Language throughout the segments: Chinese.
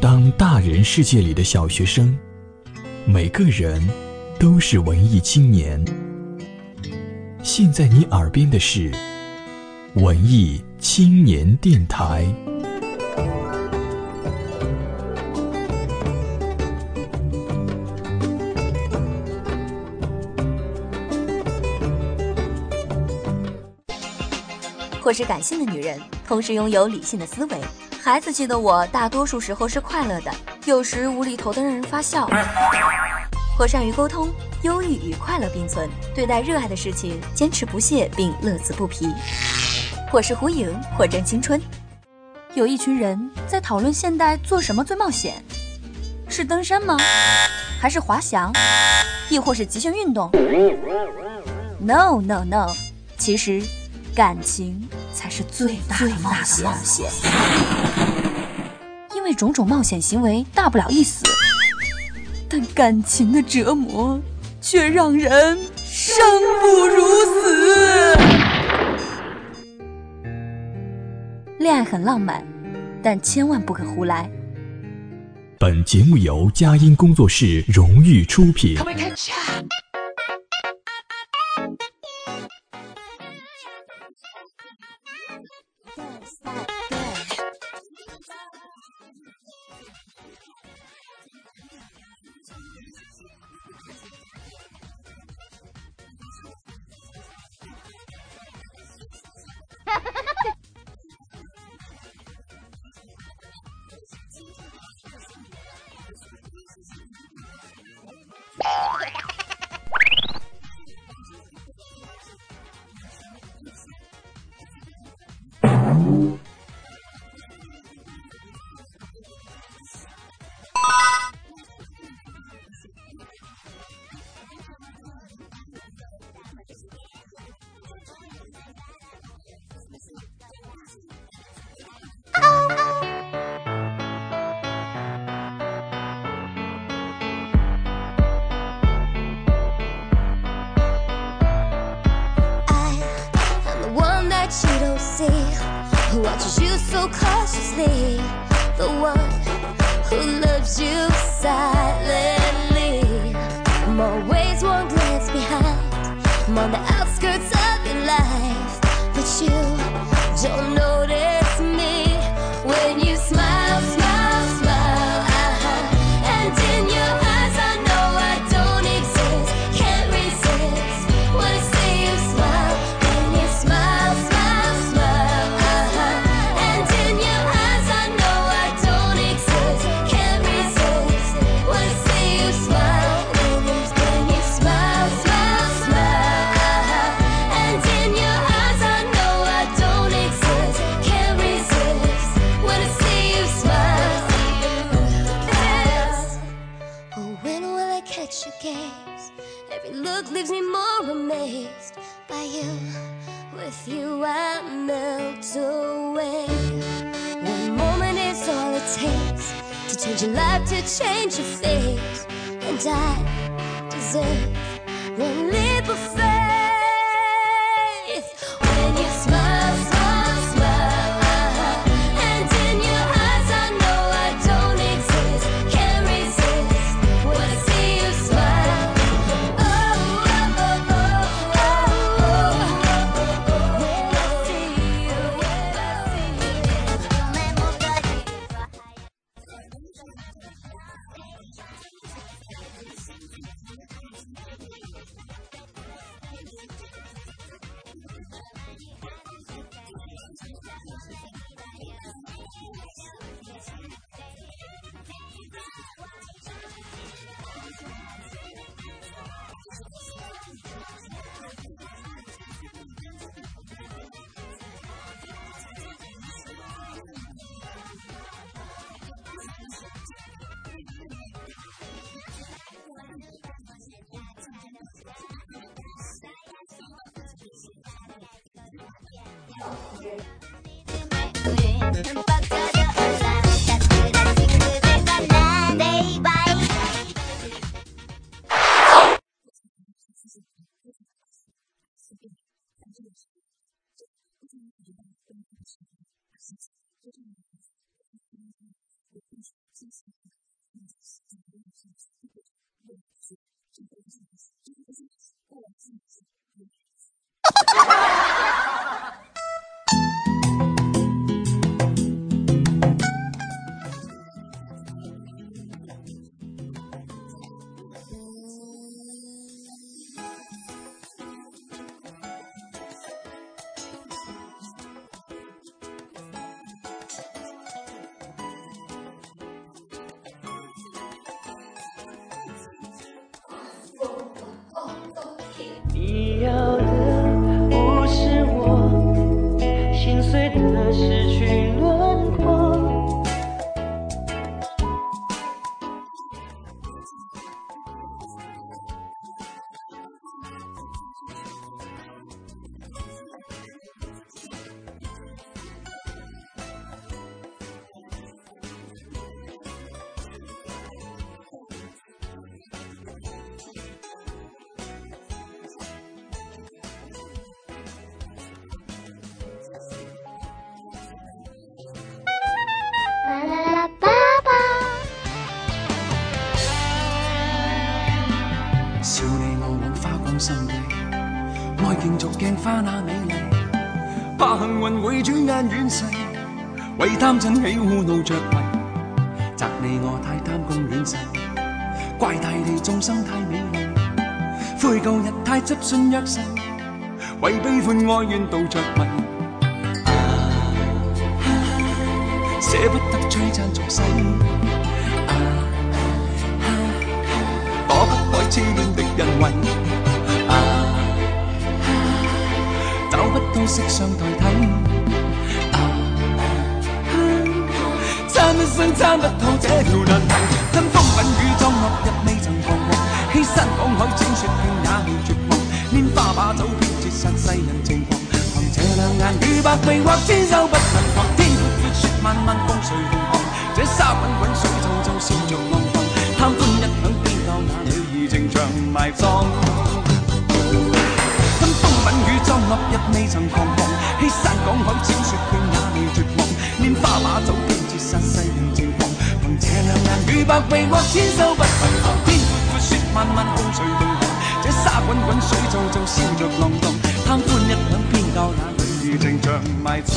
当大人世界里的小学生，每个人都是文艺青年。现在你耳边的是文艺青年电台。或是感性的女人，同时拥有理性的思维。孩子气的我，大多数时候是快乐的，有时无厘头的让人发笑。或善于沟通，忧郁与快乐并存，对待热爱的事情坚持不懈并乐此不疲。或是忽悠，或正青春。有一群人在讨论现代做什么最冒险，是登山吗？还是滑翔？亦或是极限运动？No No No，其实。感情才是最大的冒险，因为种种冒险行为大不了一死，但感情的折磨却让人生不如死。恋爱很浪漫，但千万不可胡来。本节目由佳音工作室荣誉出品。Who watches you so cautiously, the one who loves you silently. I'm always one glance behind, I'm on the outskirts of your life, but you don't notice change your face. And I deserve one leap of faith. Bye. 镜花那美丽，怕幸运会转眼远逝，为贪嗔喜恶怒着迷，责你我太贪功恋势，怪大地众生太美丽，悔旧日太执信约誓，为悲欢哀怨妒着迷，舍不得璀璨俗世，色相代替，参一生参不透这条难题。跟风吻雨撞落日未曾彷徨，欺山赶海千雪遍也未绝望。拈花把酒偏折煞世人情狂，凭这两眼与百臂或千手不能防。天阔阔雪漫漫风随浪狂，这沙滚滚水皱皱笑着浪荡。贪欢一晌偏教那女儿情长埋葬。落日未曾彷徨，欺山赶海千雪遍也未绝望。拈花把酒偏折煞世人情狂，凭这两眼与百臂或千手不能防。天阔阔雪漫漫风随浪荡，这沙滚滚水皱皱笑着浪荡。贪欢一晌偏教那女儿情长埋葬。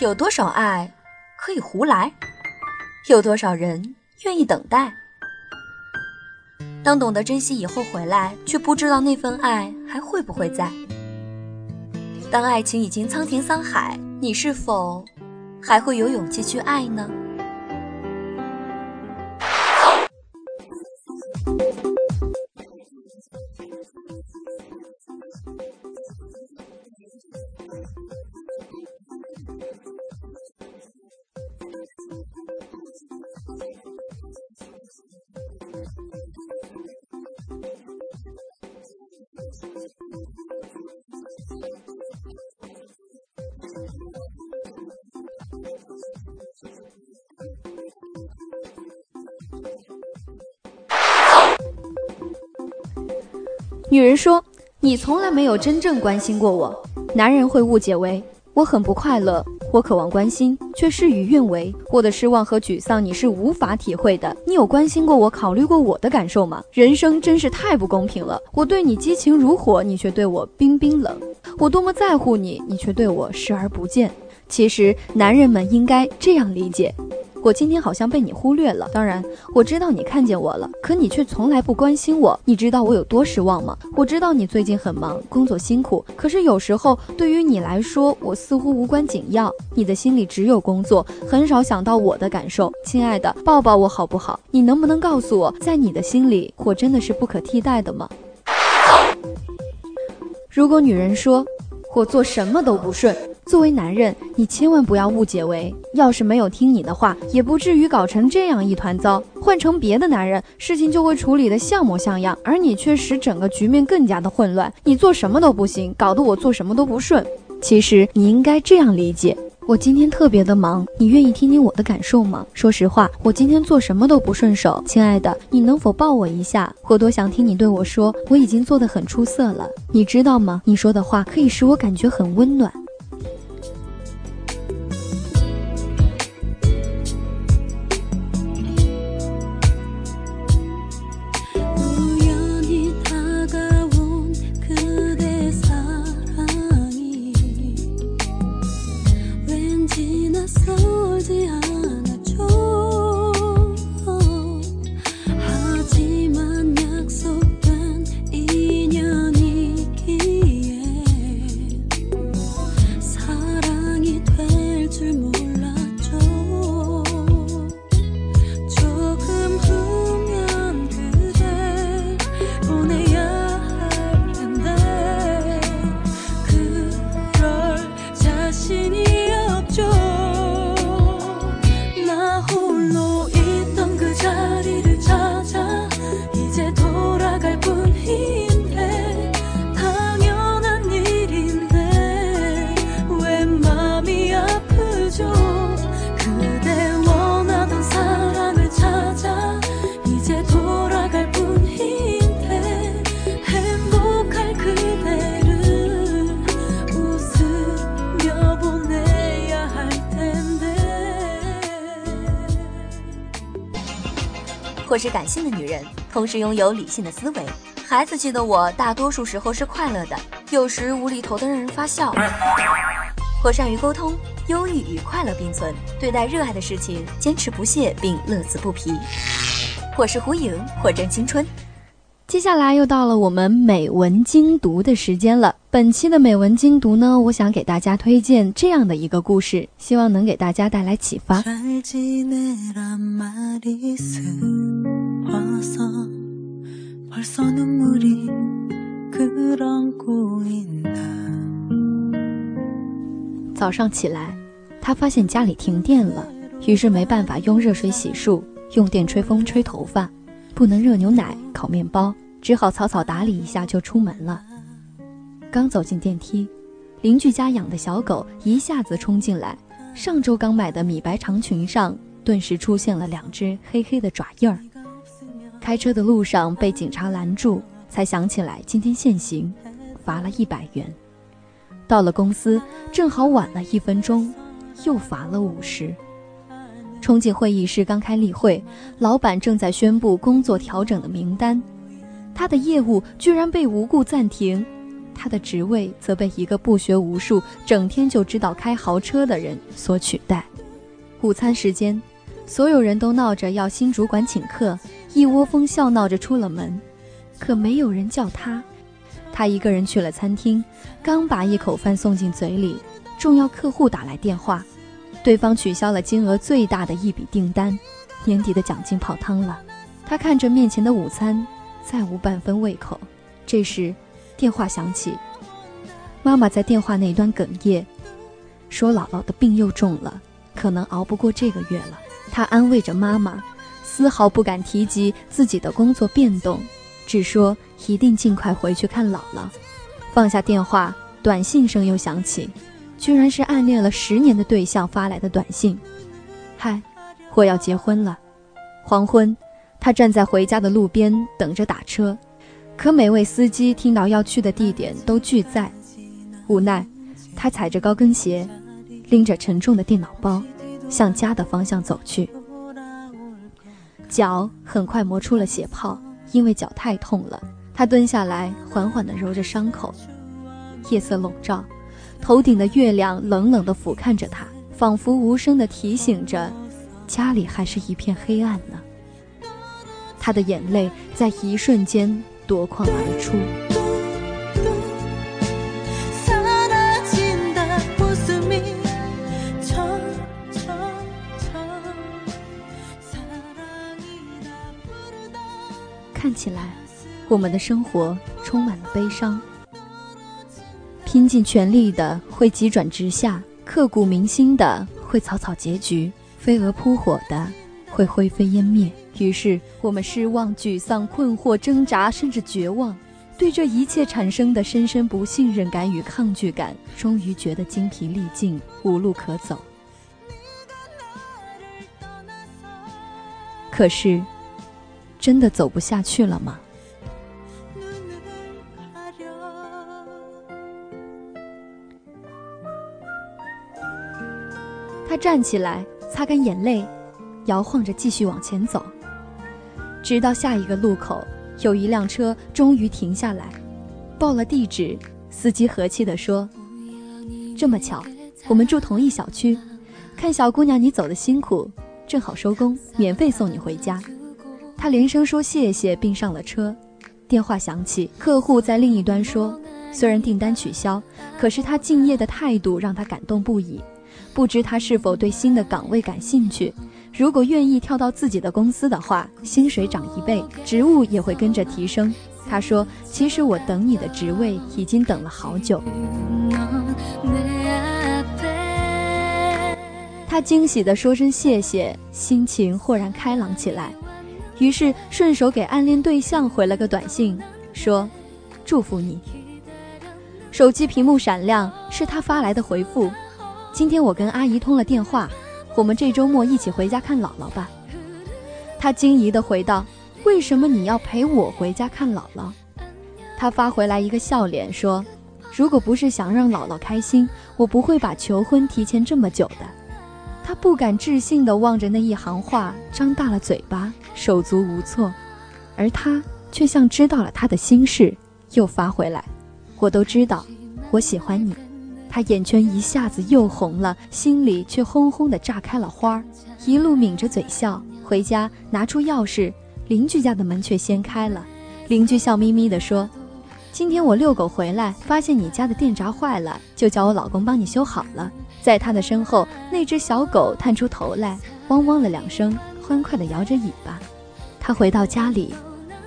有多少爱可以胡来？有多少人愿意等待？当懂得珍惜以后回来，却不知道那份爱还会不会在。当爱情已经沧田桑海，你是否还会有勇气去爱呢？女人说：“你从来没有真正关心过我。”男人会误解为：“我很不快乐，我渴望关心，却事与愿违。我的失望和沮丧你是无法体会的。你有关心过我，考虑过我的感受吗？人生真是太不公平了。我对你激情如火，你却对我冰冰冷。我多么在乎你，你却对我视而不见。其实，男人们应该这样理解。”我今天好像被你忽略了。当然，我知道你看见我了，可你却从来不关心我。你知道我有多失望吗？我知道你最近很忙，工作辛苦。可是有时候对于你来说，我似乎无关紧要。你的心里只有工作，很少想到我的感受。亲爱的，抱抱我好不好？你能不能告诉我，在你的心里，我真的是不可替代的吗？如果女人说，我做什么都不顺。作为男人，你千万不要误解为，要是没有听你的话，也不至于搞成这样一团糟。换成别的男人，事情就会处理的像模像样，而你却使整个局面更加的混乱。你做什么都不行，搞得我做什么都不顺。其实你应该这样理解：我今天特别的忙，你愿意听听我的感受吗？说实话，我今天做什么都不顺手。亲爱的，你能否抱我一下？我多想听你对我说，我已经做得很出色了。你知道吗？你说的话可以使我感觉很温暖。是感性的女人，同时拥有理性的思维。孩子气的我，大多数时候是快乐的，有时无厘头的让人发笑。我善于沟通，忧郁与快乐并存，对待热爱的事情坚持不懈并乐此不疲。我是胡颖，我正青春。接下来又到了我们美文精读的时间了。本期的美文精读呢，我想给大家推荐这样的一个故事，希望能给大家带来启发。早上起来，他发现家里停电了，于是没办法用热水洗漱，用电吹风吹头发。不能热牛奶、烤面包，只好草草打理一下就出门了。刚走进电梯，邻居家养的小狗一下子冲进来，上周刚买的米白长裙上顿时出现了两只黑黑的爪印儿。开车的路上被警察拦住，才想起来今天限行，罚了一百元。到了公司正好晚了一分钟，又罚了五十。冲进会议室，刚开例会，老板正在宣布工作调整的名单，他的业务居然被无故暂停，他的职位则被一个不学无术、整天就知道开豪车的人所取代。午餐时间，所有人都闹着要新主管请客，一窝蜂笑闹着出了门，可没有人叫他，他一个人去了餐厅，刚把一口饭送进嘴里，重要客户打来电话。对方取消了金额最大的一笔订单，年底的奖金泡汤了。他看着面前的午餐，再无半分胃口。这时，电话响起，妈妈在电话那端哽咽，说姥姥的病又重了，可能熬不过这个月了。他安慰着妈妈，丝毫不敢提及自己的工作变动，只说一定尽快回去看姥姥。放下电话，短信声又响起。居然是暗恋了十年的对象发来的短信：“嗨，我要结婚了。”黄昏，他站在回家的路边等着打车，可每位司机听到要去的地点都拒载。无奈，他踩着高跟鞋，拎着沉重的电脑包，向家的方向走去。脚很快磨出了血泡，因为脚太痛了。他蹲下来，缓缓地揉着伤口。夜色笼罩。头顶的月亮冷冷地俯瞰着他，仿佛无声地提醒着：家里还是一片黑暗呢。他的眼泪在一瞬间夺眶而出。看起来，我们的生活充满了悲伤。拼尽全力的会急转直下，刻骨铭心的会草草结局，飞蛾扑火的会灰飞烟灭。于是我们失望、沮丧、困惑、挣扎，甚至绝望，对这一切产生的深深不信任感与抗拒感，终于觉得精疲力尽，无路可走。可是，真的走不下去了吗？站起来，擦干眼泪，摇晃着继续往前走，直到下一个路口，有一辆车终于停下来，报了地址。司机和气地说：“这么巧，我们住同一小区，看小姑娘你走的辛苦，正好收工，免费送你回家。”他连声说谢谢，并上了车。电话响起，客户在另一端说：“虽然订单取消，可是他敬业的态度让他感动不已。”不知他是否对新的岗位感兴趣？如果愿意跳到自己的公司的话，薪水涨一倍，职务也会跟着提升。他说：“其实我等你的职位已经等了好久。”他惊喜地说声谢谢，心情豁然开朗起来。于是顺手给暗恋对象回了个短信，说：“祝福你。”手机屏幕闪亮，是他发来的回复。今天我跟阿姨通了电话，我们这周末一起回家看姥姥吧。他惊疑地回道：“为什么你要陪我回家看姥姥？”他发回来一个笑脸说：“如果不是想让姥姥开心，我不会把求婚提前这么久的。”他不敢置信地望着那一行话，张大了嘴巴，手足无措。而他却像知道了他的心事，又发回来：“我都知道，我喜欢你。”他眼圈一下子又红了，心里却轰轰地炸开了花儿，一路抿着嘴笑。回家拿出钥匙，邻居家的门却掀开了。邻居笑眯眯地说：“今天我遛狗回来，发现你家的电闸坏了，就叫我老公帮你修好了。”在他的身后，那只小狗探出头来，汪汪了两声，欢快地摇着尾巴。他回到家里，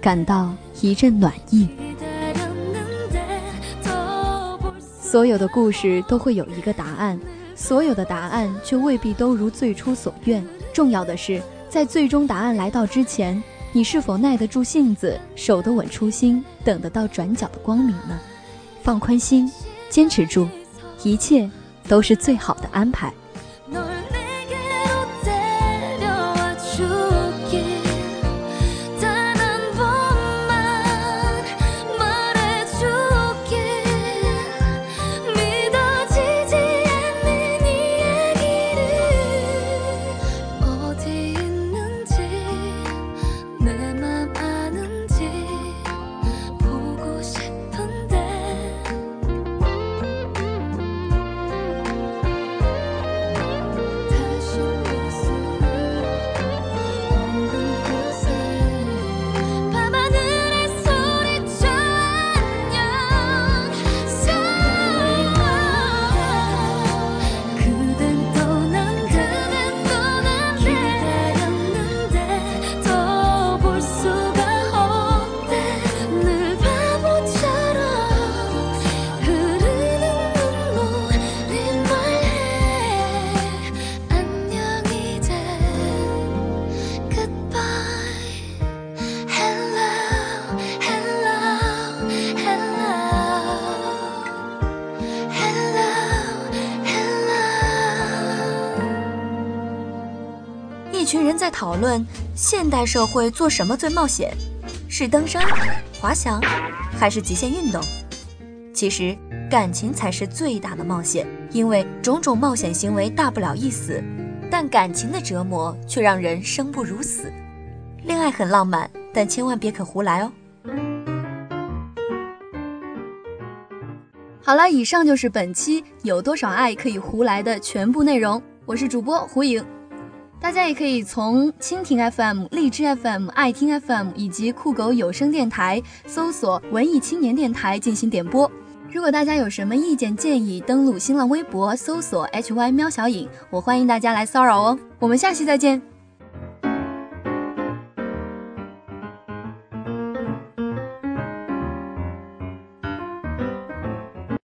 感到一阵暖意。所有的故事都会有一个答案，所有的答案却未必都如最初所愿。重要的是，在最终答案来到之前，你是否耐得住性子，守得稳初心，等得到转角的光明呢？放宽心，坚持住，一切。都是最好的安排。在讨论现代社会做什么最冒险，是登山、滑翔，还是极限运动？其实感情才是最大的冒险，因为种种冒险行为大不了一死，但感情的折磨却让人生不如死。恋爱很浪漫，但千万别可胡来哦。好了，以上就是本期有多少爱可以胡来的全部内容。我是主播胡颖。大家也可以从蜻蜓 FM、荔枝 FM、爱听 FM 以及酷狗有声电台搜索“文艺青年电台”进行点播。如果大家有什么意见建议，登录新浪微博搜索 “hy 喵小影”，我欢迎大家来骚扰哦。我们下期再见。